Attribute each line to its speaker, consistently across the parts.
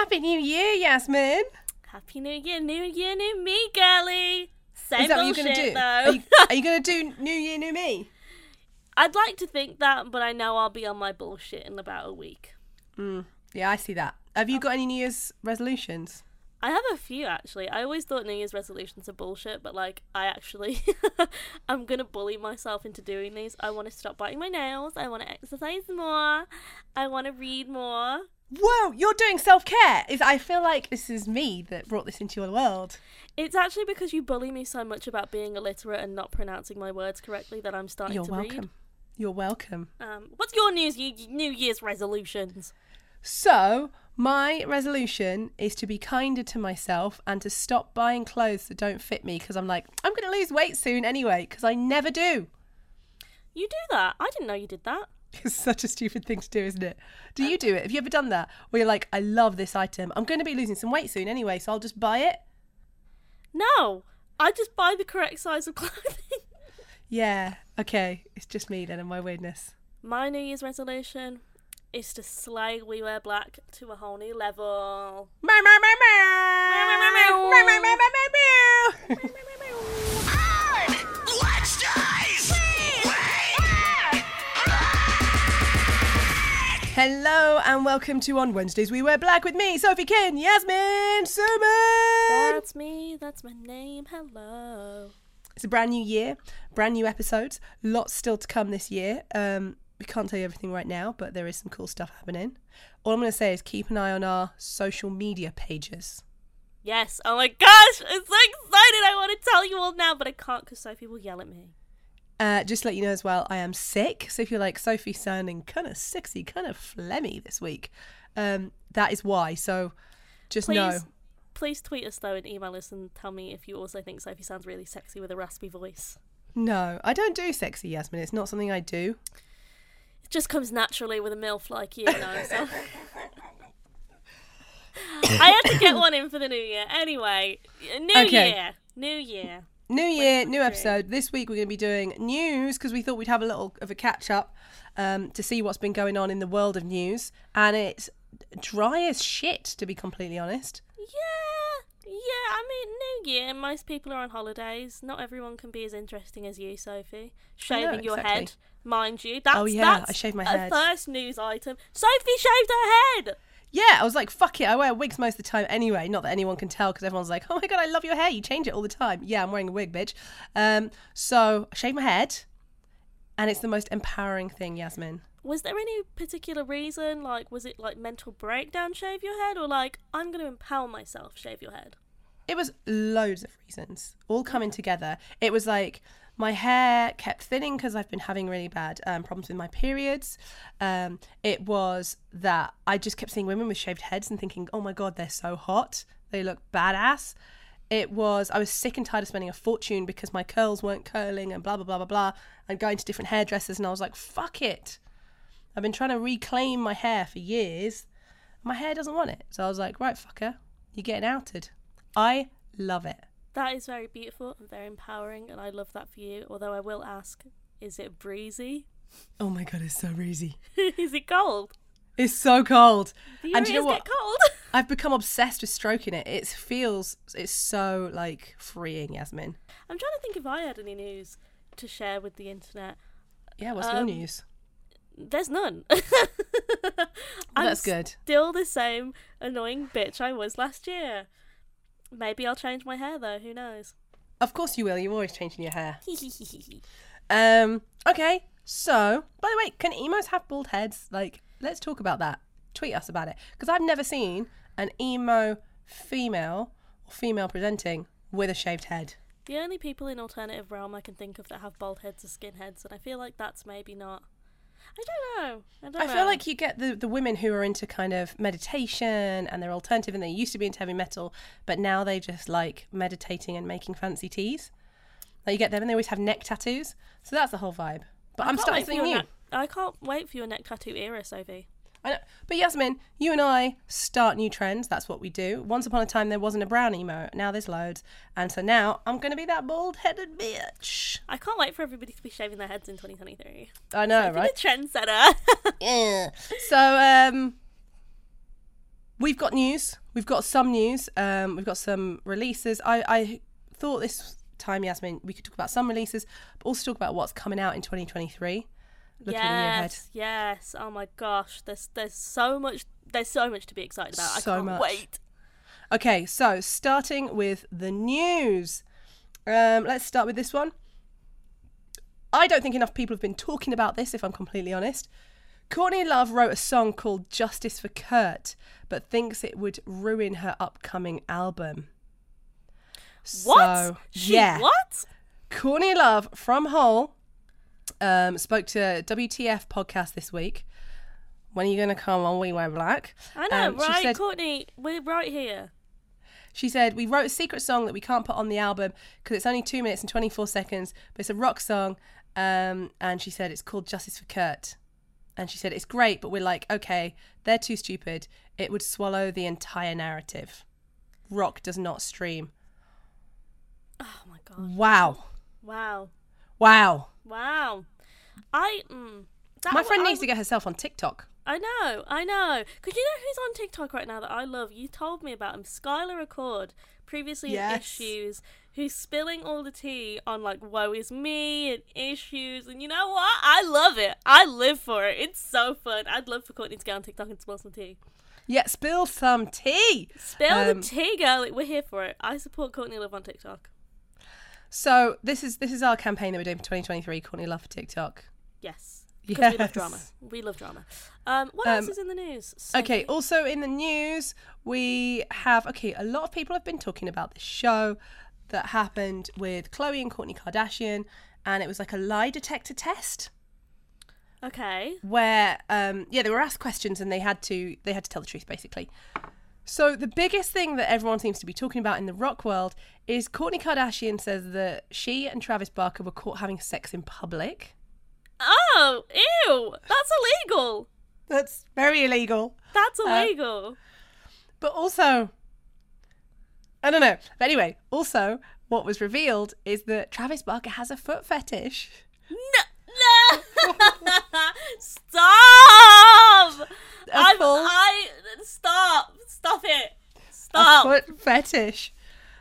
Speaker 1: Happy New Year, Yasmin.
Speaker 2: Happy New Year, New Year, new me, girly. Same
Speaker 1: Is that what
Speaker 2: bullshit
Speaker 1: you're gonna do?
Speaker 2: though.
Speaker 1: Are you, are you gonna do New Year, New Me?
Speaker 2: I'd like to think that, but I know I'll be on my bullshit in about a week.
Speaker 1: Mm, yeah, I see that. Have you got any New Year's resolutions?
Speaker 2: I have a few actually. I always thought New Year's resolutions are bullshit, but like I actually I'm gonna bully myself into doing these. I wanna stop biting my nails, I wanna exercise more, I wanna read more.
Speaker 1: Whoa, you're doing self care. Is I feel like this is me that brought this into your world.
Speaker 2: It's actually because you bully me so much about being illiterate and not pronouncing my words correctly that I'm starting
Speaker 1: You're
Speaker 2: to
Speaker 1: welcome. You're welcome.
Speaker 2: Um, what's your New New Year's resolutions?
Speaker 1: So, my resolution is to be kinder to myself and to stop buying clothes that don't fit me because I'm like, I'm going to lose weight soon anyway, because I never do.
Speaker 2: You do that? I didn't know you did that.
Speaker 1: It's such a stupid thing to do, isn't it? Do you uh, do it? Have you ever done that? Where you're like, I love this item. I'm going to be losing some weight soon anyway, so I'll just buy it.
Speaker 2: No, I just buy the correct size of clothing.
Speaker 1: Yeah. Okay. It's just me then and my weirdness.
Speaker 2: My New Year's resolution is to slay We Wear Black to a whole new level.
Speaker 1: Hello and welcome to On Wednesdays We Wear Black with me, Sophie Kin, Yasmin Suman.
Speaker 2: That's me, that's my name, hello.
Speaker 1: It's a brand new year, brand new episodes. Lots still to come this year. Um, we can't tell you everything right now, but there is some cool stuff happening. All I'm going to say is keep an eye on our social media pages.
Speaker 2: Yes, oh my gosh, I'm so excited. I want to tell you all now, but I can't because Sophie will yell at me.
Speaker 1: Uh, just to let you know as well, I am sick. So if you're like Sophie sounding kind of sexy, kind of phlegmy this week, um, that is why. So just
Speaker 2: Please,
Speaker 1: know.
Speaker 2: please tweet us though and email us and tell me if you also think Sophie sounds really sexy with a raspy voice.
Speaker 1: No, I don't do sexy, Yasmin. It's not something I do.
Speaker 2: It just comes naturally with a MILF like you, you know. So. I had to get one in for the new year. Anyway, new
Speaker 1: Okay.
Speaker 2: year, new year.
Speaker 1: New year, new episode. This week we're going to be doing news because we thought we'd have a little of a catch up um, to see what's been going on in the world of news. And it's dry as shit, to be completely honest.
Speaker 2: Yeah, yeah. I mean, New Year. Most people are on holidays. Not everyone can be as interesting as you, Sophie. Shaving your
Speaker 1: exactly.
Speaker 2: head, mind you. That's,
Speaker 1: Oh, yeah,
Speaker 2: that's
Speaker 1: I shaved my head.
Speaker 2: first news item. Sophie shaved her head.
Speaker 1: Yeah, I was like, fuck it. I wear wigs most of the time anyway. Not that anyone can tell because everyone's like, oh my God, I love your hair. You change it all the time. Yeah, I'm wearing a wig, bitch. Um, so I shaved my head and it's the most empowering thing, Yasmin.
Speaker 2: Was there any particular reason? Like, was it like mental breakdown, shave your head, or like I'm going to empower myself, shave your head?
Speaker 1: It was loads of reasons, all coming together. It was like my hair kept thinning because I've been having really bad um, problems with my periods. Um, it was that I just kept seeing women with shaved heads and thinking, oh my God, they're so hot. They look badass. It was, I was sick and tired of spending a fortune because my curls weren't curling and blah, blah, blah, blah, blah, and going to different hairdressers. And I was like, fuck it. I've been trying to reclaim my hair for years. My hair doesn't want it. So I was like, right, fucker, you're getting outed. I love it.
Speaker 2: That is very beautiful and very empowering, and I love that for you. Although I will ask, is it breezy?
Speaker 1: Oh my god, it's so breezy.
Speaker 2: is it cold?
Speaker 1: It's so cold.
Speaker 2: Do
Speaker 1: and do you know what?
Speaker 2: get cold?
Speaker 1: I've become obsessed with stroking it. It feels it's so like freeing, Yasmin.
Speaker 2: I'm trying to think if I had any news to share with the internet.
Speaker 1: Yeah, what's
Speaker 2: Um,
Speaker 1: your news?
Speaker 2: There's none.
Speaker 1: Well,
Speaker 2: I'm
Speaker 1: that's good.
Speaker 2: Still the same annoying bitch I was last year. Maybe I'll change my hair though. Who knows?
Speaker 1: Of course you will. You're always changing your hair. Um. Okay. So, by the way, can emos have bald heads? Like, let's talk about that. Tweet us about it because I've never seen an emo female or female presenting with a shaved head.
Speaker 2: the only people in alternative realm I can think of that have bald heads are skinheads, and I feel like that's maybe not. I don't know. I don't
Speaker 1: I
Speaker 2: know.
Speaker 1: feel like you get the, the women who are into kind of meditation and they're alternative and they used to be into heavy metal, but now they just like meditating and making fancy teas. Like you get them and they always have neck tattoos. So that's the whole vibe. But I'm starting
Speaker 2: wait for
Speaker 1: something new.
Speaker 2: neck- I can't wait for your neck tattoo era, Sophie.
Speaker 1: I know. But Yasmin, you and I start new trends. That's what we do. Once upon a time, there wasn't a brown emo. Now there's loads. And so now I'm going to be that bald headed bitch.
Speaker 2: I can't wait for everybody to be shaving their heads in 2023.
Speaker 1: I know,
Speaker 2: Sophie
Speaker 1: right?
Speaker 2: the trendsetter.
Speaker 1: Yeah. So, um, we've got news. We've got some news. Um, we've got some releases. I, I thought this time, Yasmin, we could talk about some releases, but also talk about what's coming out in 2023. Looking in the year ahead.
Speaker 2: yes, yes. Oh my gosh, there's there's so much there's so much to be excited about. I
Speaker 1: So
Speaker 2: can't
Speaker 1: much.
Speaker 2: wait.
Speaker 1: Okay, so starting with the news. Um, let's start with this one. I don't think enough people have been talking about this, if I'm completely honest. Courtney Love wrote a song called Justice for Kurt, but thinks it would ruin her upcoming album.
Speaker 2: What?
Speaker 1: So,
Speaker 2: She,
Speaker 1: yeah.
Speaker 2: What?
Speaker 1: Courtney Love from Hole um, spoke to WTF podcast this week. When are you going to come on We Wear Black?
Speaker 2: I know,
Speaker 1: Um,
Speaker 2: right,
Speaker 1: said-
Speaker 2: Courtney? We're right here.
Speaker 1: She said, We wrote a secret song that we can't put on the album because it's only two minutes and 24 seconds, but it's a rock song. Um, and she said, It's called Justice for Kurt. And she said, It's great, but we're like, okay, they're too stupid. It would swallow the entire narrative. Rock does not stream.
Speaker 2: Oh my god!
Speaker 1: Wow.
Speaker 2: Wow,
Speaker 1: Wow.
Speaker 2: Wow. I mm, that
Speaker 1: My friend
Speaker 2: I
Speaker 1: needs to get herself on TikTok.
Speaker 2: I know, I know. Because you know who's on TikTok right now that I love? You told me about him, Tyler Carter, previously
Speaker 1: Yes.
Speaker 2: Issues, who's spilling all the tea on like woe is me and issues. And you know what? I love it. I live for it. It's so fun. I'd love for Courtney to get on TikTok and spill some tea.
Speaker 1: Yeah, spill some tea.
Speaker 2: Spill
Speaker 1: Um,
Speaker 2: the tea, girl. We're here for it. I support Courtney Love on TikTok.
Speaker 1: So this is this is our campaign that we're doing for 2023. Courtney Love for TikTok.
Speaker 2: Yes. Because we love drama. We love drama. Um, what
Speaker 1: Um,
Speaker 2: else is in the news?
Speaker 1: Okay, also in the news, we have okay, a lot of people have been talking about this show that happened with Khloé and Kourtney Kardashian, and it was like a lie detector test
Speaker 2: Okay.
Speaker 1: where um yeah, they were asked questions and they had to they had to tell the truth basically. So the biggest thing that everyone seems to be talking about in the rock world is Kourtney Kardashian says that she and Travis Barker were caught having sex in public.
Speaker 2: Oh, ew! That's illegal.
Speaker 1: That's very illegal.
Speaker 2: That's
Speaker 1: Uh,
Speaker 2: illegal.
Speaker 1: But also, I don't know. But anyway, also, what was revealed is that Travis Barker has a foot fetish.
Speaker 2: no, no! stop! I'm,
Speaker 1: full-
Speaker 2: I stop! Stop it!
Speaker 1: A
Speaker 2: Stop!
Speaker 1: foot fetish.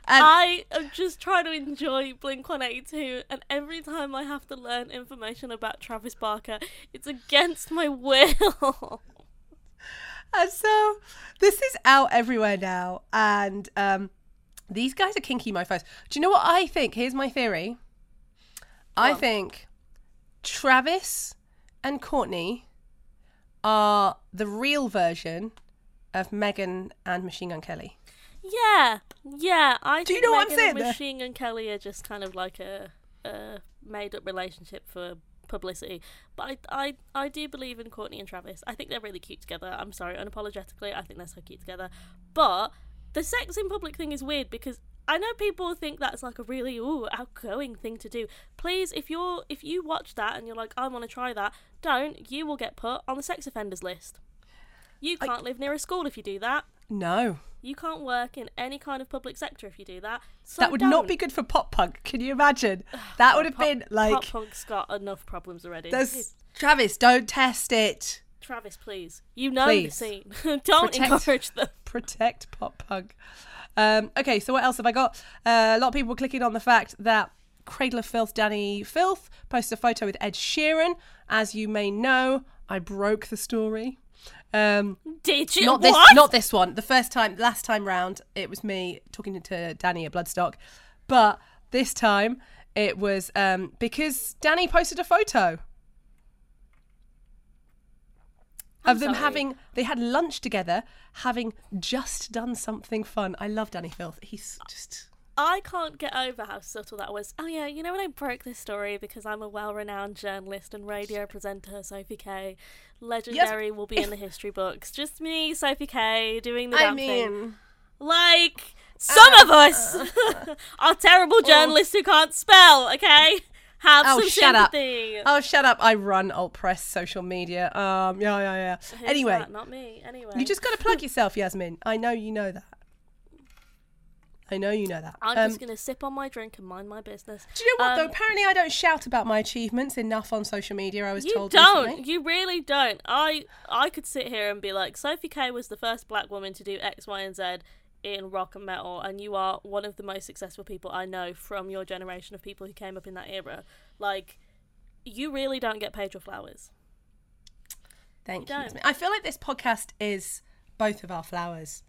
Speaker 1: And
Speaker 2: I am just trying to enjoy Blink 182, and every time I have to learn information about Travis Barker, it's against my will.
Speaker 1: And so this is out everywhere now, and um, these guys are kinky my first. Do you know what I think? Here's my theory. I think Travis and Kourtney are the real version of Megan and Machine Gun Kelly.
Speaker 2: yeah, yeah. I
Speaker 1: Do you know what I'm saying
Speaker 2: and? Machine and Kelly are just kind of like a, a made-up relationship for publicity. But I, I, I do believe in Kourtney and Travis. I think they're really cute together. I'm sorry, unapologetically, I think they're so cute together. But the sex in public thing is weird because I know people think that's like a really ooh outgoing thing to do. Please, if you're if you watch that and you're like, I want to try that, don't. You will get put on the sex offenders list. You can't live near a school if you do that.
Speaker 1: No.
Speaker 2: You can't work in any kind of public sector if you do that. So
Speaker 1: that would
Speaker 2: don't.
Speaker 1: not be good for pop punk. Can you imagine? That would have
Speaker 2: Pop-
Speaker 1: been like
Speaker 2: Pop punk's got enough problems already.
Speaker 1: there's Travis, don't test it.
Speaker 2: Travis, please. You know
Speaker 1: Please.
Speaker 2: the scene. Don't
Speaker 1: Protect-
Speaker 2: encourage them.
Speaker 1: Protect pop punk. Um, okay, so what else have I got? Uh, a lot of people were clicking on the fact that Cradle of Filth, Dani Filth, posted a photo with Ed Sheeran. As you may know, I broke the story. Um,
Speaker 2: Did you?
Speaker 1: not this,
Speaker 2: what?
Speaker 1: not this one. The first time, last time round, it was me talking to Dani at Bloodstock, but this time it was um, because Dani posted a photo
Speaker 2: I'm
Speaker 1: of them
Speaker 2: sorry.
Speaker 1: having. They had lunch together, having just done something fun. I love Dani Filth. He's just.
Speaker 2: I can't get over how subtle that was. Oh yeah, you know when I broke this story because I'm a well-renowned journalist and radio presenter, Sophie K. Legendary will be in the history books. Just me, Sophie K, doing the
Speaker 1: I
Speaker 2: damn thing.
Speaker 1: mean,
Speaker 2: Like some of us
Speaker 1: Uh,
Speaker 2: are terrible journalists who can't spell. Okay, have
Speaker 1: Oh,
Speaker 2: some
Speaker 1: shut up.
Speaker 2: sympathy.
Speaker 1: oh shut up! I run alt press social media. Um, yeah, yeah, yeah.
Speaker 2: Who's
Speaker 1: anyway,
Speaker 2: that? not me. Anyway,
Speaker 1: you just got to plug yourself, Yasmin. I know you know that. I know you know that.
Speaker 2: I'm
Speaker 1: Um,
Speaker 2: just gonna sip on my drink and mind my business.
Speaker 1: do you know what though?
Speaker 2: Um,
Speaker 1: Apparently, I don't shout about my achievements enough on social media. I was
Speaker 2: You
Speaker 1: told You
Speaker 2: don't.
Speaker 1: recently.
Speaker 2: You really don't. I I could sit here and be like, Sophie Kay was the first black woman to do X, Y, and Z in rock and metal, and you are one of the most successful people I know from your generation of people who came up in that era. Like, you really don't get paid your flowers.
Speaker 1: Thank
Speaker 2: You
Speaker 1: you. I feel like this podcast is both of our flowers.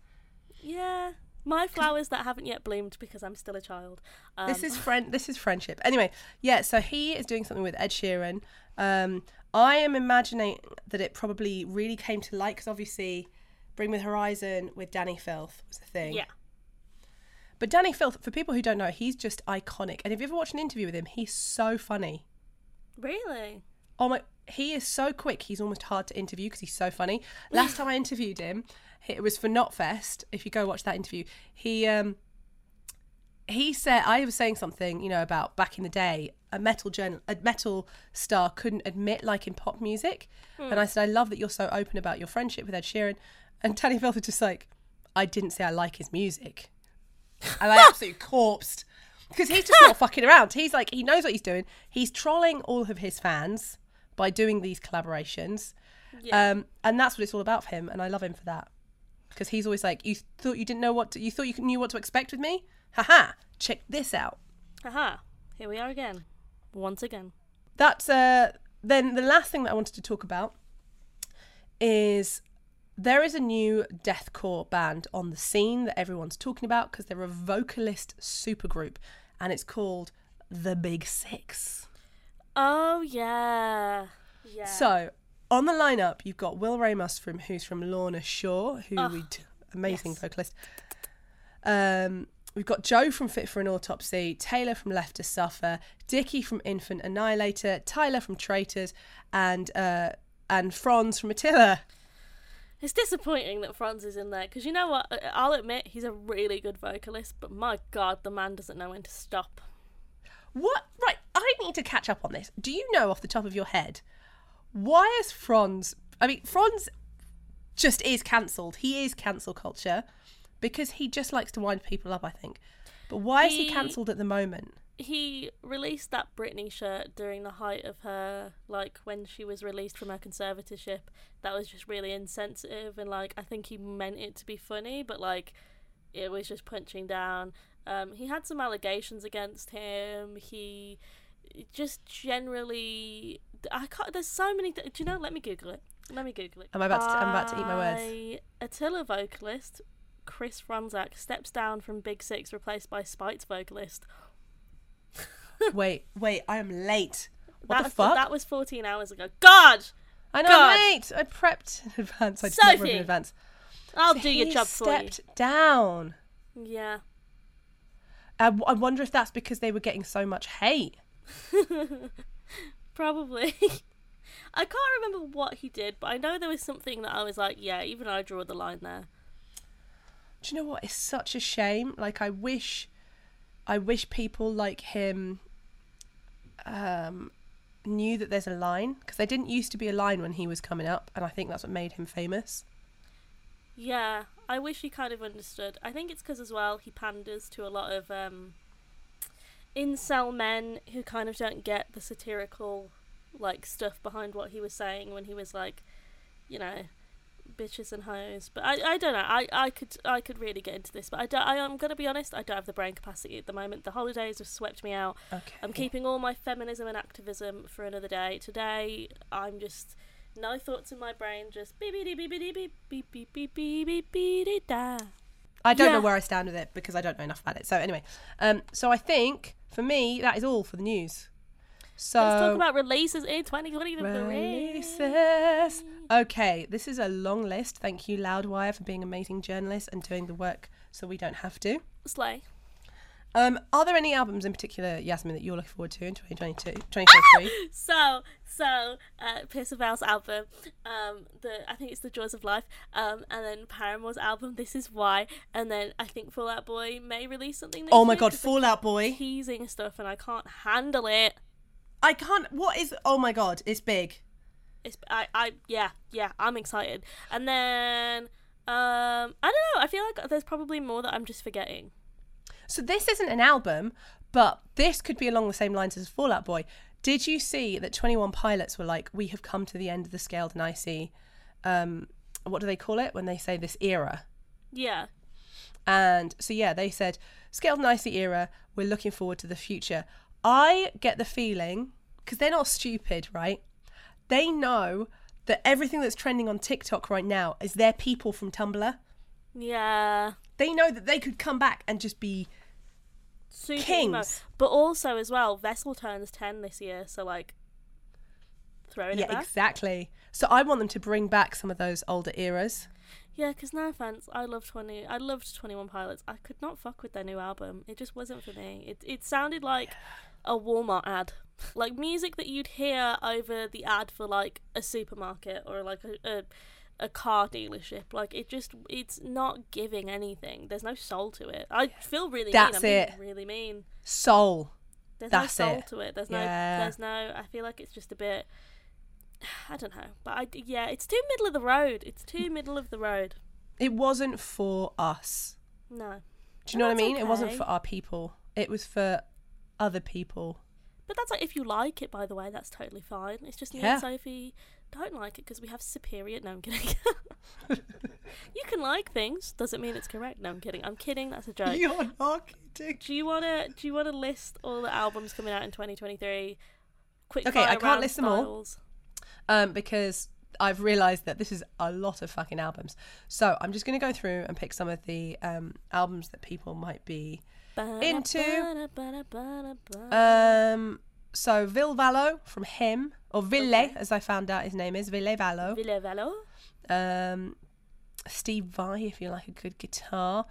Speaker 2: Yeah. My flowers that haven't yet bloomed because I'm still a child. Um,
Speaker 1: This is friend. This is friendship. Anyway, yeah. So he is doing something with Ed Sheeran. Um, I am imagining that it probably really came to light because obviously, Bring Me the Horizon with Dani Filth was a thing.
Speaker 2: yeah.
Speaker 1: But Dani Filth, for people who don't know, he's just iconic. And if you ever watched an interview with him, he's so funny.
Speaker 2: Really?
Speaker 1: Oh my, he is so quick. He's almost hard to interview because he's so funny. Last time I interviewed him, it was for Knotfest. If you go watch that interview, he um he said I was saying something, you know, about back in the day, a metal journal, a metal star couldn't admit like in pop music, and I said I love that you're so open about your friendship with Ed Sheeran, and Dani was just like, I didn't say I like his music, and I absolutely corpsed because he's just not fucking around. He's like he knows what he's doing. He's trolling all of his fans by doing these collaborations,
Speaker 2: Yeah.
Speaker 1: um, and that's what it's all about for him. And I love him for that because he's always like, "You thought you didn't know what to, you thought you knew what to expect with me? Haha! Check this out."
Speaker 2: Haha. Here we are again. Once again.
Speaker 1: That's uh. Then the last thing that I wanted to talk about is there is a new deathcore band on the scene that everyone's talking about because they're a vocalist supergroup, and it's called the Big Six.
Speaker 2: Oh yeah. Yeah.
Speaker 1: So on the lineup, you've got Will Ramos from who's from Lorna Shore, who we d- amazing
Speaker 2: yes.
Speaker 1: vocalist. Um, we've got Joe from Fit for an Autopsy, Taylor from Left to Suffer, Dickie from Infant Annihilator, Tyler from Traitors, and uh, and Fronz from Attila.
Speaker 2: It's disappointing that Fronz is in there because you know what? I'll admit he's a really good vocalist, but my god, the man doesn't know when to stop.
Speaker 1: What? Right, I need to catch up on this. Do you know off the top of your head why is Fronz? I mean, Fronz just is cancelled. He is cancel culture because he just likes to wind people up. I think. But why is he
Speaker 2: He-
Speaker 1: cancelled at the moment?
Speaker 2: He released that Britney shirt during the height of her, like when she was released from her conservatorship. That was just really insensitive, and like I think he meant it to be funny, but like it was just punching down. Um, he had some allegations against him. He just generally, I can't. There's so many. Th- Do you know? Let me Google it. Let me Google it.
Speaker 1: I'm about to- I'm about to eat my words.
Speaker 2: Attila vocalist Chris Fronzak steps down from Big Six, replaced by Spite's vocalist.
Speaker 1: wait, wait, I am late. What
Speaker 2: that,
Speaker 1: the fuck?
Speaker 2: That was 14 hours ago. God!
Speaker 1: I know
Speaker 2: God.
Speaker 1: I'm late. I prepped in advance. I did
Speaker 2: Sophie!
Speaker 1: in advance.
Speaker 2: I'll
Speaker 1: So
Speaker 2: do your job for you.
Speaker 1: stepped down.
Speaker 2: Yeah.
Speaker 1: I, w- I wonder if that's because they were getting so much hate.
Speaker 2: Probably. I can't remember what he did, but I know there was something that I was like, yeah, even I draw the line there.
Speaker 1: Do you know what? It's such a shame. Like I wish, I wish people like him, um, knew that there's a line because there didn't used to be a line when he was coming up, and I think that's what made him famous.
Speaker 2: Yeah, I wish he kind of understood. I think it's because as well he panders to a lot of um, incel men who kind of don't get the satirical like stuff behind what he was saying when he was like, you know, bitches and hoes. But I, I don't know. I, I could I could really get into this, but I don't, I am gonna be honest. I don't have the brain capacity at the moment. The holidays have swept me out.
Speaker 1: Okay.
Speaker 2: I'm keeping all my feminism and activism for another day. Today, I'm just no thoughts in my brain, just beep beep beep beep beep beep beep beep beep beep beep da.
Speaker 1: I don't know
Speaker 2: Yeah.
Speaker 1: where I stand with it because I don't know enough about it. So anyway, um, so I think for me that is all for the news. So
Speaker 2: Let's talk about releases in 2020. The
Speaker 1: releases. Okay, this is a long list. Thank you, Loudwire, for being amazing journalists and doing the work so we don't have to.
Speaker 2: Slay.
Speaker 1: Um, are there any albums in particular, Yasmin, that you're looking forward to in 2022, 2023?
Speaker 2: So, so uh, Pierce Val's album, um, the I think it's the Jaws of Life, um, and then Paramore's album, This Is Why, and then I think Fall Out Boy may release something.
Speaker 1: Oh my
Speaker 2: god,
Speaker 1: god,
Speaker 2: 'cause they
Speaker 1: Fall Out
Speaker 2: Boy. Teasing stuff, and I can't handle it.
Speaker 1: I can't. What is? Oh my god, it's big.
Speaker 2: It's I, I yeah yeah I'm excited and then um I don't know I feel like there's probably more that I'm just forgetting
Speaker 1: So this isn't an album, but this could be along the same lines as Fall Out Boy. Did you see that 21 Pilots were like, we have come to the end of the scaled and icy, um, what do they call it when they say this era?
Speaker 2: Yeah.
Speaker 1: And so, yeah, they said, Scaled and Icy era, we're looking forward to the future. I get the feeling, because they're not stupid, right? They know that everything that's trending on TikTok right now is their people from Tumblr.
Speaker 2: Yeah.
Speaker 1: They know that they could come back and just be.
Speaker 2: Super
Speaker 1: Kings.
Speaker 2: emo. But also, as well, Vessel turns 10 this year, so like. Throwing
Speaker 1: Yeah,
Speaker 2: it back.
Speaker 1: exactly. So I want them to bring back some of those older eras.
Speaker 2: Yeah, because no offense, I love twenty. I loved Twenty One Pilots. I could not fuck with their new album. It just wasn't for me. It it sounded like a Walmart ad, like music that you'd hear over the ad for like a supermarket or like a a, a car dealership. Like it just it's not giving anything. There's no soul to it. I feel really
Speaker 1: That's
Speaker 2: mean.
Speaker 1: It.
Speaker 2: really mean.
Speaker 1: Soul.
Speaker 2: There's
Speaker 1: That's
Speaker 2: no soul
Speaker 1: it.
Speaker 2: to it. There's no.
Speaker 1: Yeah.
Speaker 2: There's no. I feel like it's just a bit. I don't know, but I yeah, it's too middle of the road. It's too middle of the road.
Speaker 1: It wasn't for us.
Speaker 2: No.
Speaker 1: Do you know what I mean? It wasn't for our people. It was for other people.
Speaker 2: But that's like if you like it, by the way, that's totally fine. It's just me
Speaker 1: Yeah.
Speaker 2: and Sophie don't like it because we have superior. No, I'm kidding. you can like things, doesn't mean it's correct. No, I'm kidding. I'm kidding. That's a joke.
Speaker 1: You're not kidding.
Speaker 2: Do you wanna Do you wanna list all the albums coming out in 2023? Quick
Speaker 1: Okay, I can't list them all. um, because I've realised that this is a lot of fucking albums. So I'm just going to go through and pick some of the um, albums that people might be Into- Um, so Vil Valo from him, or Ville,
Speaker 2: Okay.
Speaker 1: as I found out his name is Ville Valo.
Speaker 2: Ville Velo.
Speaker 1: Um, Steve Vai, if you like a good guitar.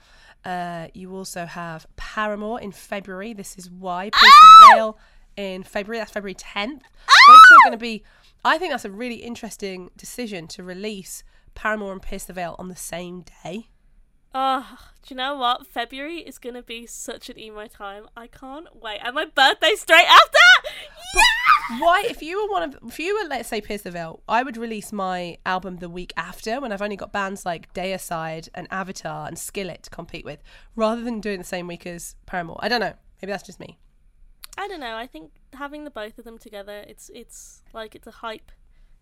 Speaker 1: Uh, you also have Paramore in February. This is why. Pierce the Veil in February. That's February 10th. Those two are going to be. I think that's a really interesting decision to release Paramore and Pierce the Veil on the same day.
Speaker 2: Oh, do you know what? February is gonna be such an emo time. I can't wait. And my birthday straight after. Yeah!
Speaker 1: Why, if you were one of, if you were, let's say, Pierce the Veil, I would release my album the week after when I've only got bands like Deicide and Avatar and Skillet to compete with, rather than doing the same week as Paramore. I don't know. Maybe that's just me.
Speaker 2: I don't know. I think having the both of them together, it's it's like it's a hype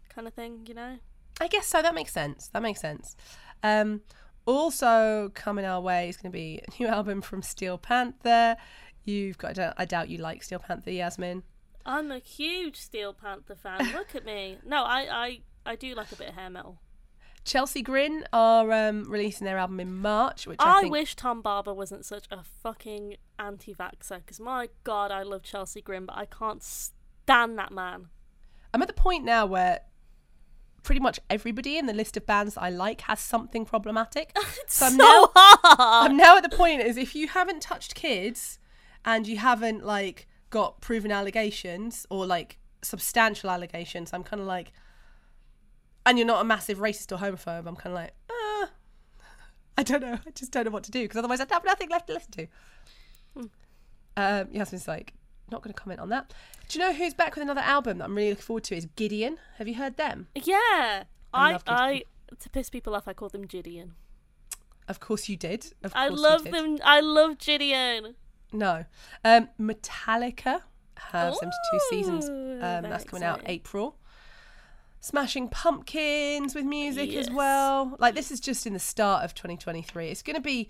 Speaker 2: kind of thing, you know.
Speaker 1: I guess so. That makes sense. That makes sense. Um, also coming our way is going to be a new album from Steel Panther. You've got. I doubt- you like Steel Panther, Yasmin.
Speaker 2: I'm a huge Steel Panther fan. Look at me. No, I I I do like a bit of hair metal.
Speaker 1: Chelsea Grin are um, releasing their album in March, which I,
Speaker 2: I
Speaker 1: think
Speaker 2: wish Tom Barber wasn't such a fucking anti-vaxxer because my god, I love Chelsea Grin, but I can't stand that man.
Speaker 1: I'm at the point now where pretty much everybody in the list of bands that I like has something problematic.
Speaker 2: It's
Speaker 1: So
Speaker 2: so,
Speaker 1: I'm now-
Speaker 2: hard.
Speaker 1: I'm now at the point is if you haven't touched kids and you haven't like got proven allegations or like substantial allegations, I'm kind of like, and you're not a massive racist or homophobe, I'm kind of like, uh, I don't know. I just don't know what to do because otherwise I'd have nothing left to listen to. Um, Yasmin's like, not going to comment on that. Do you know who's back with another album that I'm really looking forward to? Is Gideon. Have you heard them?
Speaker 2: Yeah,
Speaker 1: I
Speaker 2: I I, to piss people off, I call them Gideon.
Speaker 1: Of course you did. Of
Speaker 2: I love them. I love Gideon.
Speaker 1: No. Um, Metallica have 72 seasons.
Speaker 2: Ooh,
Speaker 1: Um, that's coming out. April. Smashing Pumpkins with music as well. Like this is just in the start of 2023. It's gonna be,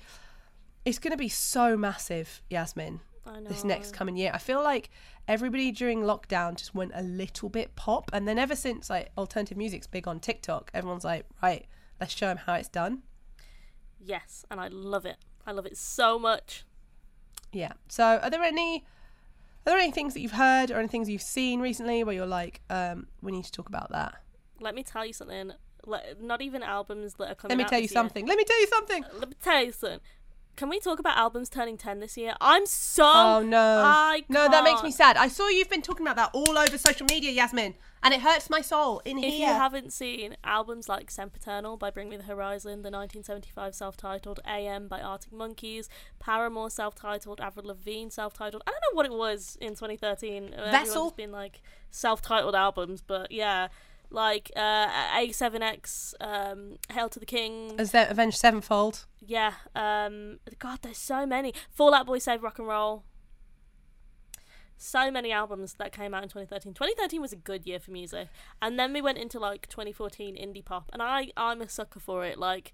Speaker 1: it's gonna be so massive, Yasmin. This next coming year, I feel like everybody during lockdown just went a little bit pop, and then ever since like alternative music's big on TikTok, everyone's like, right, let's show them how it's done.
Speaker 2: Yes, and I love it. I love it so much.
Speaker 1: Yeah. So, are there any are there any things that you've heard or any things you've seen recently where you're like, um, we need to talk about that?
Speaker 2: Let me tell you something. Like, not even albums that are coming. Out.
Speaker 1: Let me tell you
Speaker 2: year.
Speaker 1: something. Let me tell you something.
Speaker 2: Let me tell you something. Can we talk about albums turning ten this year? I'm so.
Speaker 1: Oh no.
Speaker 2: I
Speaker 1: no, that makes me sad. I saw you've been talking about that all over social media, Yasmin, and it hurts my soul in
Speaker 2: If
Speaker 1: here.
Speaker 2: you haven't seen albums like Sempiternal by Bring Me the Horizon, the 1975 self-titled AM by Arctic Monkeys, Paramore self-titled, Avril Lavigne self-titled. I don't know what it was in 2013. Uh,
Speaker 1: Vessel?
Speaker 2: Everyone's been like self-titled albums, but yeah, like uh, A7X, um, Hail to the King.
Speaker 1: As the Avenged Sevenfold.
Speaker 2: Yeah. Um, God, there's so many. Fall Out Boy Save Rock and Roll. So many albums that came out in 2013. 2013 was a good year for music, and then we went into like 2014 indie pop, and I I'm a sucker for it. Like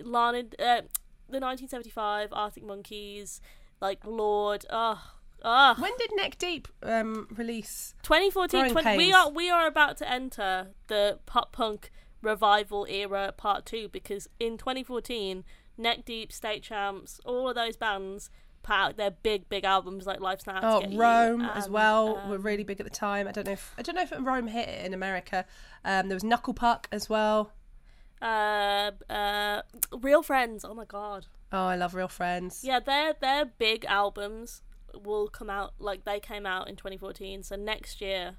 Speaker 2: Lana, uh, the 1975 Arctic Monkeys, like Lorde. Oh, oh.
Speaker 1: When did Neck Deep um, release?
Speaker 2: 2014. 20, we are we are about to enter the pop punk revival era part two because in 2014, Neck Deep, State Champs, all of those bands put out their big big albums like Life's Not
Speaker 1: Oh,
Speaker 2: Get You
Speaker 1: Roam as
Speaker 2: and,
Speaker 1: well were
Speaker 2: um,
Speaker 1: really big at the time. I don't know if I don't know if Roam hit it in America. Um, there was Knuckle Puck as well.
Speaker 2: uh, uh, Real Friends. Oh my god.
Speaker 1: Oh, I love Real Friends.
Speaker 2: Yeah, they're they're big albums will come out like they came out in 2014. So next year.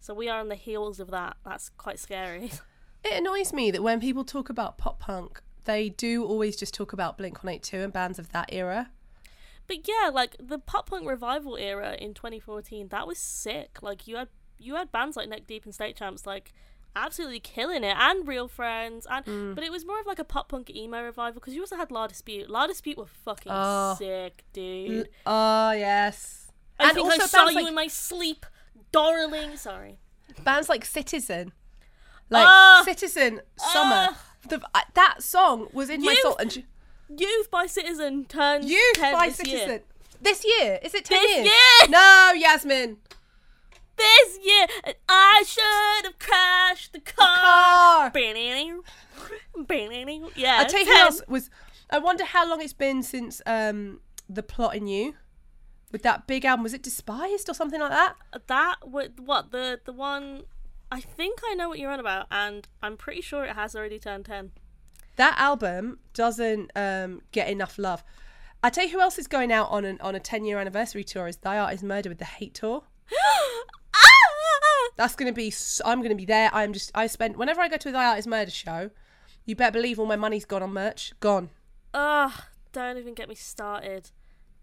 Speaker 2: So we are on the heels of that. That's quite scary.
Speaker 1: It annoys me that when people talk about pop punk, they do always just talk about Blink 182 and bands of that era.
Speaker 2: But yeah, like the pop punk revival era in 2014, that was sick. Like you had you had bands like Neck Deep and State Champs like absolutely killing it, and Real Friends, and
Speaker 1: Mm.
Speaker 2: but it was more of like a pop punk emo revival because you also had La Dispute. La Dispute were fucking
Speaker 1: Oh.
Speaker 2: sick, dude.
Speaker 1: Oh yes.
Speaker 2: I
Speaker 1: and
Speaker 2: think I
Speaker 1: also
Speaker 2: saw you
Speaker 1: like-
Speaker 2: in my sleep, darling. Sorry.
Speaker 1: Bands like Citizen, like
Speaker 2: Ah!
Speaker 1: Citizen, Summer.
Speaker 2: Ah!
Speaker 1: The, uh, that song was in my
Speaker 2: Youth
Speaker 1: soul. And
Speaker 2: Youth by Citizen turns
Speaker 1: Youth
Speaker 2: 10
Speaker 1: by
Speaker 2: this
Speaker 1: Citizen.
Speaker 2: Year.
Speaker 1: This year is it ten
Speaker 2: This
Speaker 1: years?
Speaker 2: year!
Speaker 1: No, Yasmin.
Speaker 2: This year, and I should have crashed the car.
Speaker 1: Car.
Speaker 2: Yeah,
Speaker 1: I'll tell you who else was. I wonder how long it's been since um, the plot in you, with that big album. Was it Despised or something like that?
Speaker 2: that what what the the one I think I know what you're on about and I'm pretty sure it has already turned 10.
Speaker 1: That album doesn't um, get enough love. I tell you who else is going out on an on a ten year anniversary tour is Thy Art Is Murder with the Hate Tour. That's gonna be. I'm gonna be there. I'm just. I spent whenever I go to a Thy Art Is Murder show. You better believe all my money's gone on merch. Gone.
Speaker 2: Ugh, don't even get me started.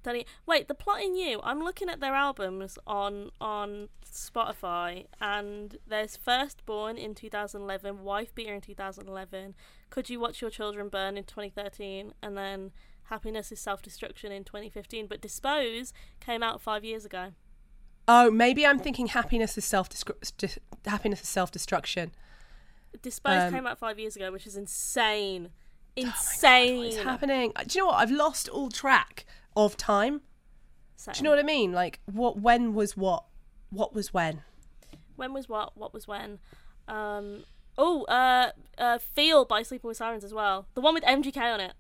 Speaker 2: Don't Wait, the plot in you. I'm looking at their albums on on Spotify, and there's Firstborn in 2011, Wife Beater in 2011, Could You Watch Your Children Burn in 2013, and then Happiness is Self Destruction in 2015. But Dispose came out five years ago.
Speaker 1: Oh, maybe I'm thinking happiness is self happiness is self destruction.
Speaker 2: Dispose
Speaker 1: Um,
Speaker 2: came out five years ago, which is insane.
Speaker 1: Oh
Speaker 2: Insane.
Speaker 1: What's happening? Do you know what? I've lost all track of time. Do you know what I mean? Like what? When was what? What was when?
Speaker 2: When was what? What was when? Um. Oh, uh, uh, Feel by Sleeping with Sirens as well. The one with MGK on it.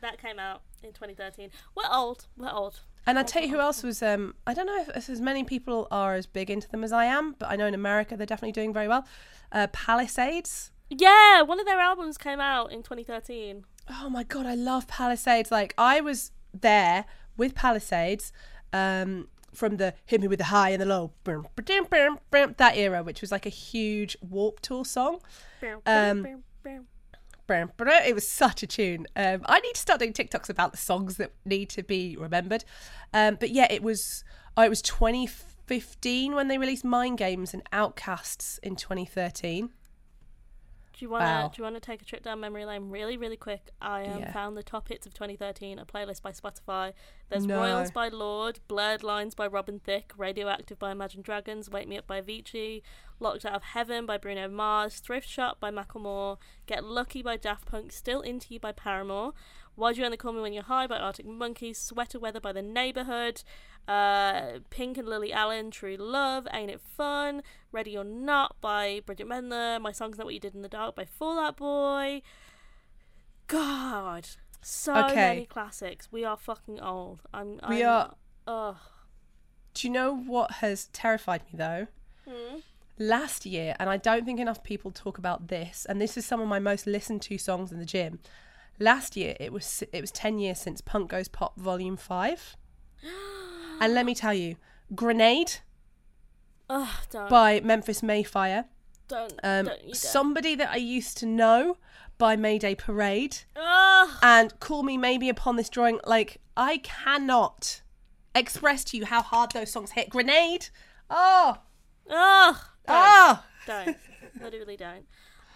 Speaker 2: That came out in 2013. We're old. We're old.
Speaker 1: And I tell you who else was. Um, I don't know if as many people are as big into them as I am, but I know in America they're definitely doing very well. Uh, Palisades.
Speaker 2: Yeah, one of their albums came out in 2013.
Speaker 1: Oh my god, I love Palisades. Like I was there with Palisades um, from the hit me with the high and the low, brum, ba-dum, brum, brum, that era, which was like a huge Warped Tour song. Um. It was such a tune. Um, I need to start doing TikToks about the songs that need to be remembered. Um, but yeah, it was. Oh, it was 2015 when they released Mind Games and Outcasts in 2013.
Speaker 2: Do you wanna
Speaker 1: Wow.
Speaker 2: do you wanna take a trip down memory lane really really quick? I um,
Speaker 1: Yeah.
Speaker 2: found the top hits of 2013, a playlist by Spotify. There's
Speaker 1: No.
Speaker 2: Royals by Lorde, Blurred Lines by Robin Thicke, Radioactive by Imagine Dragons, Wake Me Up by Avicii, Locked Out of Heaven by Bruno Mars, Thrift Shop by Macklemore, Get Lucky by Daft Punk, Still Into You by Paramore, Why'd You Only Call Me When You're High by Arctic Monkeys, Sweater Weather by The Neighborhood, uh, Pink and Lily Allen, True Love, Ain't It Fun, Ready or Not by Bridgit Mendler, My Songs Know What You Did in the Dark by Fall Out Boy. God, so
Speaker 1: Okay.
Speaker 2: many classics. We are fucking old. I'm.
Speaker 1: We
Speaker 2: I'm,
Speaker 1: are-
Speaker 2: Ugh.
Speaker 1: Do you know what has terrified me though?
Speaker 2: Hmm?
Speaker 1: Last year, and I don't think enough people talk about this, and this is some of my most listened to songs in the gym. Last year, it was it was ten years since Punk Goes Pop Volume Five, and let me tell you, Grenade.
Speaker 2: Don't.
Speaker 1: by Memphis May Fire,
Speaker 2: don't.
Speaker 1: um,
Speaker 2: don't.
Speaker 1: Somebody That I Used to Know by Mayday Parade, and Call Me Maybe Upon This Dawning. Like I cannot express to you how hard those songs hit. Grenade, oh,
Speaker 2: Ugh. Don't.
Speaker 1: oh.
Speaker 2: Don't. Literally don't.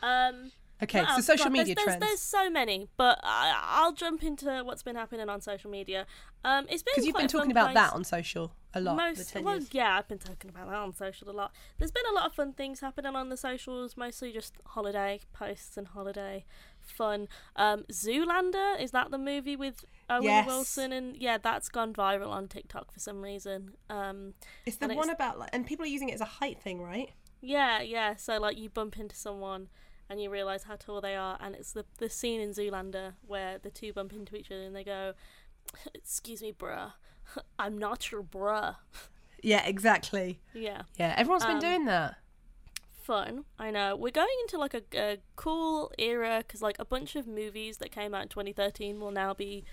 Speaker 2: Um,
Speaker 1: Okay,
Speaker 2: what
Speaker 1: so
Speaker 2: else?
Speaker 1: social
Speaker 2: God,
Speaker 1: media
Speaker 2: there's,
Speaker 1: trends.
Speaker 2: There's, there's so many, but I, I'll jump into what's been happening on social media. Um, it's been
Speaker 1: Because you've been talking about
Speaker 2: place.
Speaker 1: that on social a lot.
Speaker 2: Most, well, yeah, I've been talking about that on social a lot. There's been a lot of fun things happening on the socials, mostly just holiday posts and holiday fun. Um, Zoolander is that the movie with Owen
Speaker 1: Yes.
Speaker 2: Wilson and yeah, that's gone viral on TikTok for some reason. Um,
Speaker 1: It's the one
Speaker 2: it's-
Speaker 1: about like, and people are using it as a height thing, right?
Speaker 2: yeah, yeah. So like you bump into someone and you realize how tall they are, and it's the the scene in Zoolander where the two bump into each other and they go, "Excuse me, bruh, I'm not your bruh."
Speaker 1: Yeah, exactly.
Speaker 2: Yeah.
Speaker 1: Yeah, everyone's been
Speaker 2: Um,
Speaker 1: doing that.
Speaker 2: fun. I know. We're going into like a, a cool era because like a bunch of movies that came out in 2013 will now be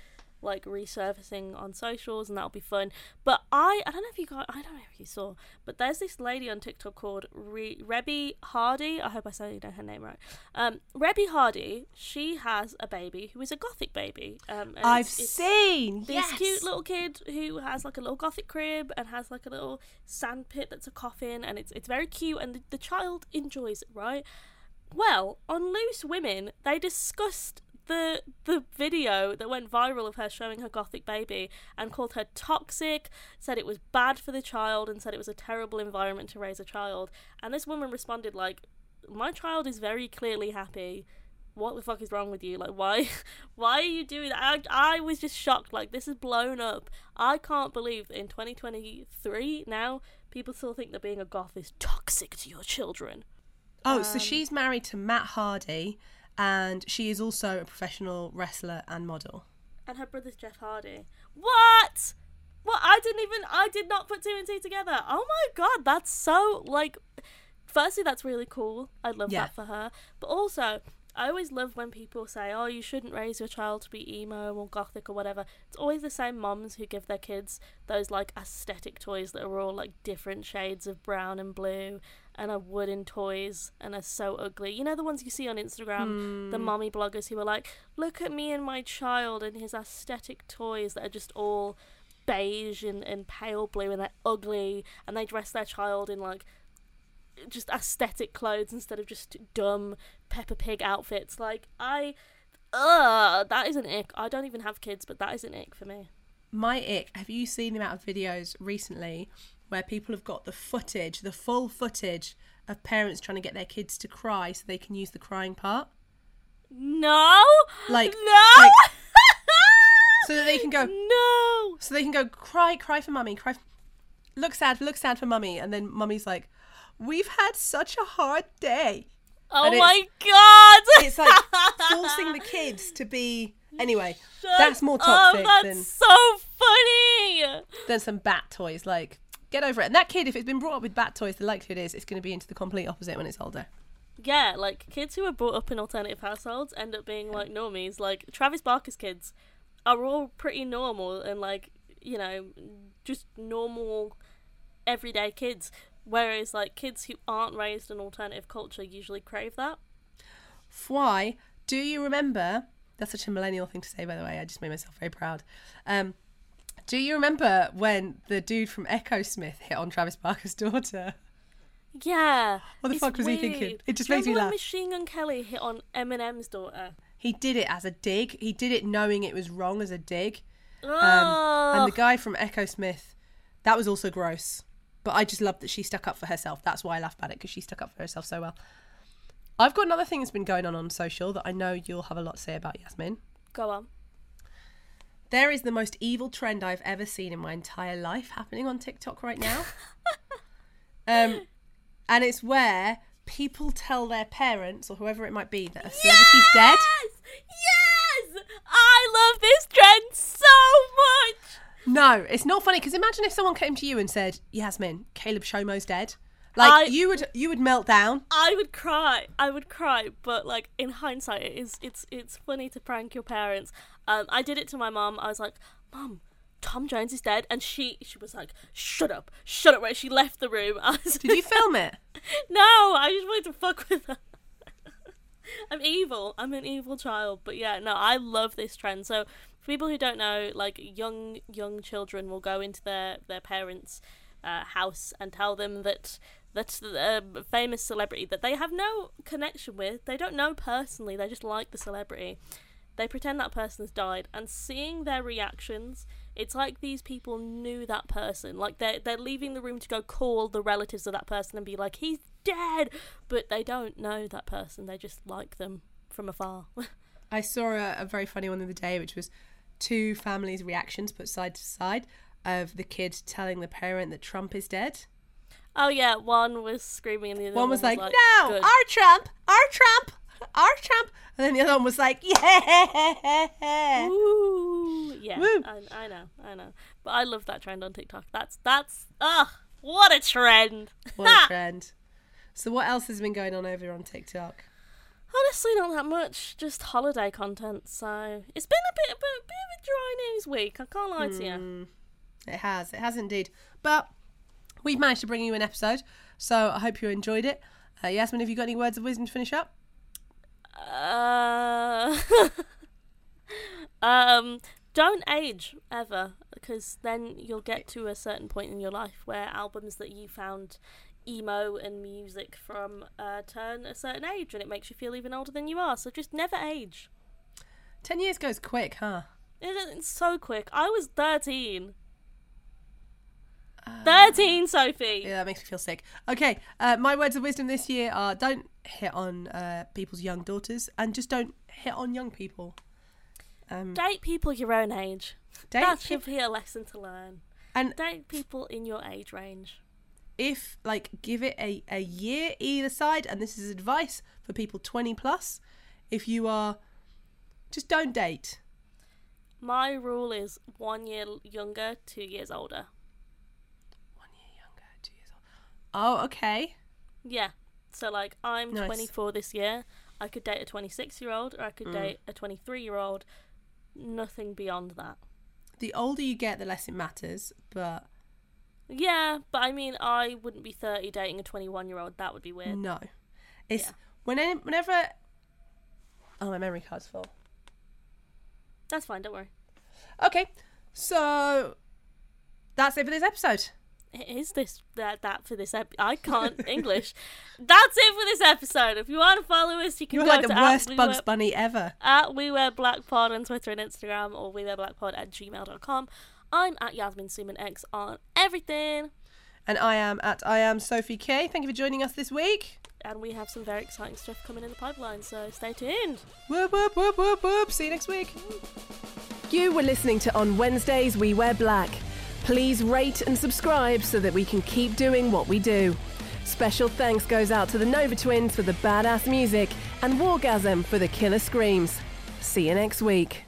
Speaker 2: like resurfacing on socials and that'll be fun. But I I don't know if you got I don't know if you saw, but there's this lady on TikTok called Re- Reby Hardy. I hope I said her name right. Um, Reby Hardy. She has a baby who is a gothic baby. Um,
Speaker 1: I've
Speaker 2: it's- it's-
Speaker 1: seen.
Speaker 2: this
Speaker 1: yes.
Speaker 2: cute little kid who has like a little gothic crib and has like a little sand pit that's a coffin and it's it's very cute and the, the child enjoys it right well on loose women they discussed the the video that went viral of her showing her gothic baby and called her toxic said it was bad for the child and said it was a terrible environment to raise a child and this woman responded like my child is very clearly happy what the fuck is wrong with you? Like, why, why are you doing that? I, I was just shocked. Like, this is blown up. I can't believe that in 2023 now people still think that being a goth is toxic to your children.
Speaker 1: Oh, so um, she's married to Matt Hardy, and she is also a professional wrestler and model.
Speaker 2: And her brother's Jeff Hardy. What? What? I didn't even. I did not put two and two together. Oh my god, that's so like. Firstly, that's really cool. I love
Speaker 1: Yeah.
Speaker 2: that for her. But also, I always love when people say, "Oh, you shouldn't raise your child to be emo or gothic or whatever." It's always the same moms who give their kids those like aesthetic toys that are all like different shades of brown and blue and are wooden toys and are so ugly. You know the ones you see on Instagram, the hmm. mommy bloggers who are like, "Look at me and my child and his aesthetic toys that are just all beige and, and pale blue and they're ugly and they dress their child in like just aesthetic clothes instead of just dumb Peppa Pig outfits. Like I, ugh, that is an ick. I don't even have kids, but that is an ick for me.
Speaker 1: My ick. Have you seen the amount of videos recently where people have got the footage, the full footage of parents trying to get their kids to cry so they can use the crying part,
Speaker 2: No,
Speaker 1: Like-
Speaker 2: no,
Speaker 1: like- so that they can go,
Speaker 2: no.
Speaker 1: so they can go cry, cry for mummy, cry, f- look sad, look sad for mummy, and then mummy's like, "We've had such a hard day."
Speaker 2: Oh
Speaker 1: And it's-
Speaker 2: my god!
Speaker 1: It's like forcing the kids to be. Anyway,
Speaker 2: Shut
Speaker 1: that's more toxic.
Speaker 2: up, that's
Speaker 1: than
Speaker 2: so funny.
Speaker 1: than some bat toys. Like, get over it. And that kid, if it's been brought up with bat toys, the likelihood is it's going to be into the complete opposite when it's older.
Speaker 2: Yeah, like kids who are brought up in alternative households end up being like normies. Like Travis Barker's kids are all pretty normal and like you know just normal everyday kids. Whereas like kids who aren't raised in alternative culture usually crave that.
Speaker 1: Why? Do you remember? That's such a millennial thing to say, by the way. I just made myself very proud. Um, do you remember when the dude from Echosmith hit on Travis Barker's daughter?
Speaker 2: Yeah.
Speaker 1: What the fuck was he thinking? It just makes me laugh.
Speaker 2: Machine Gun Kelly hit on Eminem's daughter.
Speaker 1: He did it as a dig. He did it knowing it was wrong as a dig. Um,
Speaker 2: Oh,
Speaker 1: and the guy from Echosmith, that was also gross. But I just loved that she stuck up for herself. That's why I laugh about it because she stuck up for herself so well. I've got another thing that's been going on on social that I know you'll have a lot to say about, Yasmin.
Speaker 2: go on.
Speaker 1: There is the most evil trend I've ever seen in my entire life happening on TikTok right now. um, and it's where people tell their parents or whoever it might be that a celebrity's dead.
Speaker 2: Yes! Yes! I love this trend so much!
Speaker 1: No, it's not funny because imagine if someone came to you and said, "Yasmin, Caleb Shomo's dead." Like
Speaker 2: I-
Speaker 1: you would, you would melt down.
Speaker 2: I would cry. I would cry, but like in hindsight, it is it's it's funny to prank your parents. Um, I did it to my mom. I was like, "Mom, Tom Jones is dead," and she she was like, "Shut up, shut up!" Right? She left the room. Was
Speaker 1: Did you film it?
Speaker 2: no, I just wanted to fuck with her. I'm evil. I'm an evil child. But yeah, no, I love this trend. So for people who don't know, like young young children will go into their their parents' uh, house and tell them that that's a um, famous celebrity that they have no connection with. They don't know personally. They just like the celebrity. They pretend that person has died, and seeing their reactions, it's like these people knew that person. Like they're they're leaving the room to go call the relatives of that person and be like, "He's dead," but they don't know that person. They just like them from afar.
Speaker 1: I saw a, a very funny one the other day, which was two families' reactions put side to side of the kid telling the parent that Trump is dead.
Speaker 2: Oh yeah, one was screaming and the other
Speaker 1: One was like, "No,
Speaker 2: "Good."
Speaker 1: our Trump, our Trump, our Trump," and then the other one was like, "Yeah."
Speaker 2: Ooh, yeah. I, I know, I know. But I love that trend on TikTok. That's that's ugh, what a trend.
Speaker 1: What a trend. So, what else has been going on over on TikTok?
Speaker 2: Honestly, not that much. Just holiday content. So it's been a bit, a bit, bit of a dry news week. I can't lie to you.
Speaker 1: Mm, it has, it has indeed. But we've managed to bring you an episode, so I hope you enjoyed it. Uh, Yasmin, have you got any words of wisdom to finish up?
Speaker 2: Uh, um, don't age ever, because then you'll get to a certain point in your life where albums that you found emo and music from uh, turn a certain age, and it makes you feel even older than you are. So just never age.
Speaker 1: Ten years goes quick, huh?
Speaker 2: It- It's so quick. I was thirteen. Thirteen, Sophie.
Speaker 1: Yeah, that makes me feel sick. Okay, uh, my words of wisdom this year are don't hit on uh, people's young daughters and just don't hit on young people. Um,
Speaker 2: Date people your own age.
Speaker 1: date
Speaker 2: that should be a lesson to learn.
Speaker 1: and
Speaker 2: Date people in your age range.
Speaker 1: if like give it a, a year either side and this is advice for people 20 plus if you are just don't date
Speaker 2: My rule is one year younger, two years older.
Speaker 1: one year younger two years old oh okay
Speaker 2: Yeah. So like I'm
Speaker 1: Nice.
Speaker 2: 24 this year. I could date a 26 year old or I could
Speaker 1: Mm.
Speaker 2: date a 23 year old. Nothing beyond that.
Speaker 1: the older you get the less it matters but
Speaker 2: Yeah, but I mean I wouldn't be 30 dating a 21 year old. That would be weird.
Speaker 1: no it's
Speaker 2: Yeah.
Speaker 1: when any, whenever oh my memory card's full
Speaker 2: That's fine, don't worry.
Speaker 1: okay so that's it for this episode
Speaker 2: Is this that that for this ep- I can't English. That's it for this episode. If you want to follow us, you can
Speaker 1: you're
Speaker 2: go
Speaker 1: like the worst
Speaker 2: at
Speaker 1: bugs
Speaker 2: We Wear-
Speaker 1: bunny ever
Speaker 2: at We Wear Black Pod on Twitter and Instagram or We Wear Black Pod at gmail.com. I'm at Yasmin Suman X on everything.
Speaker 1: and i am at i am sophie k thank you for joining us this week
Speaker 2: And we have some very exciting stuff coming in the pipeline, so stay tuned.
Speaker 1: whoop whoop whoop whoop whoop see you next week
Speaker 3: You were listening to On Wednesdays We Wear Black. Please rate and subscribe so that we can keep doing what we do. Special thanks goes out to the Nova Twins for the badass music and Wargasm for the killer screams. See you next week.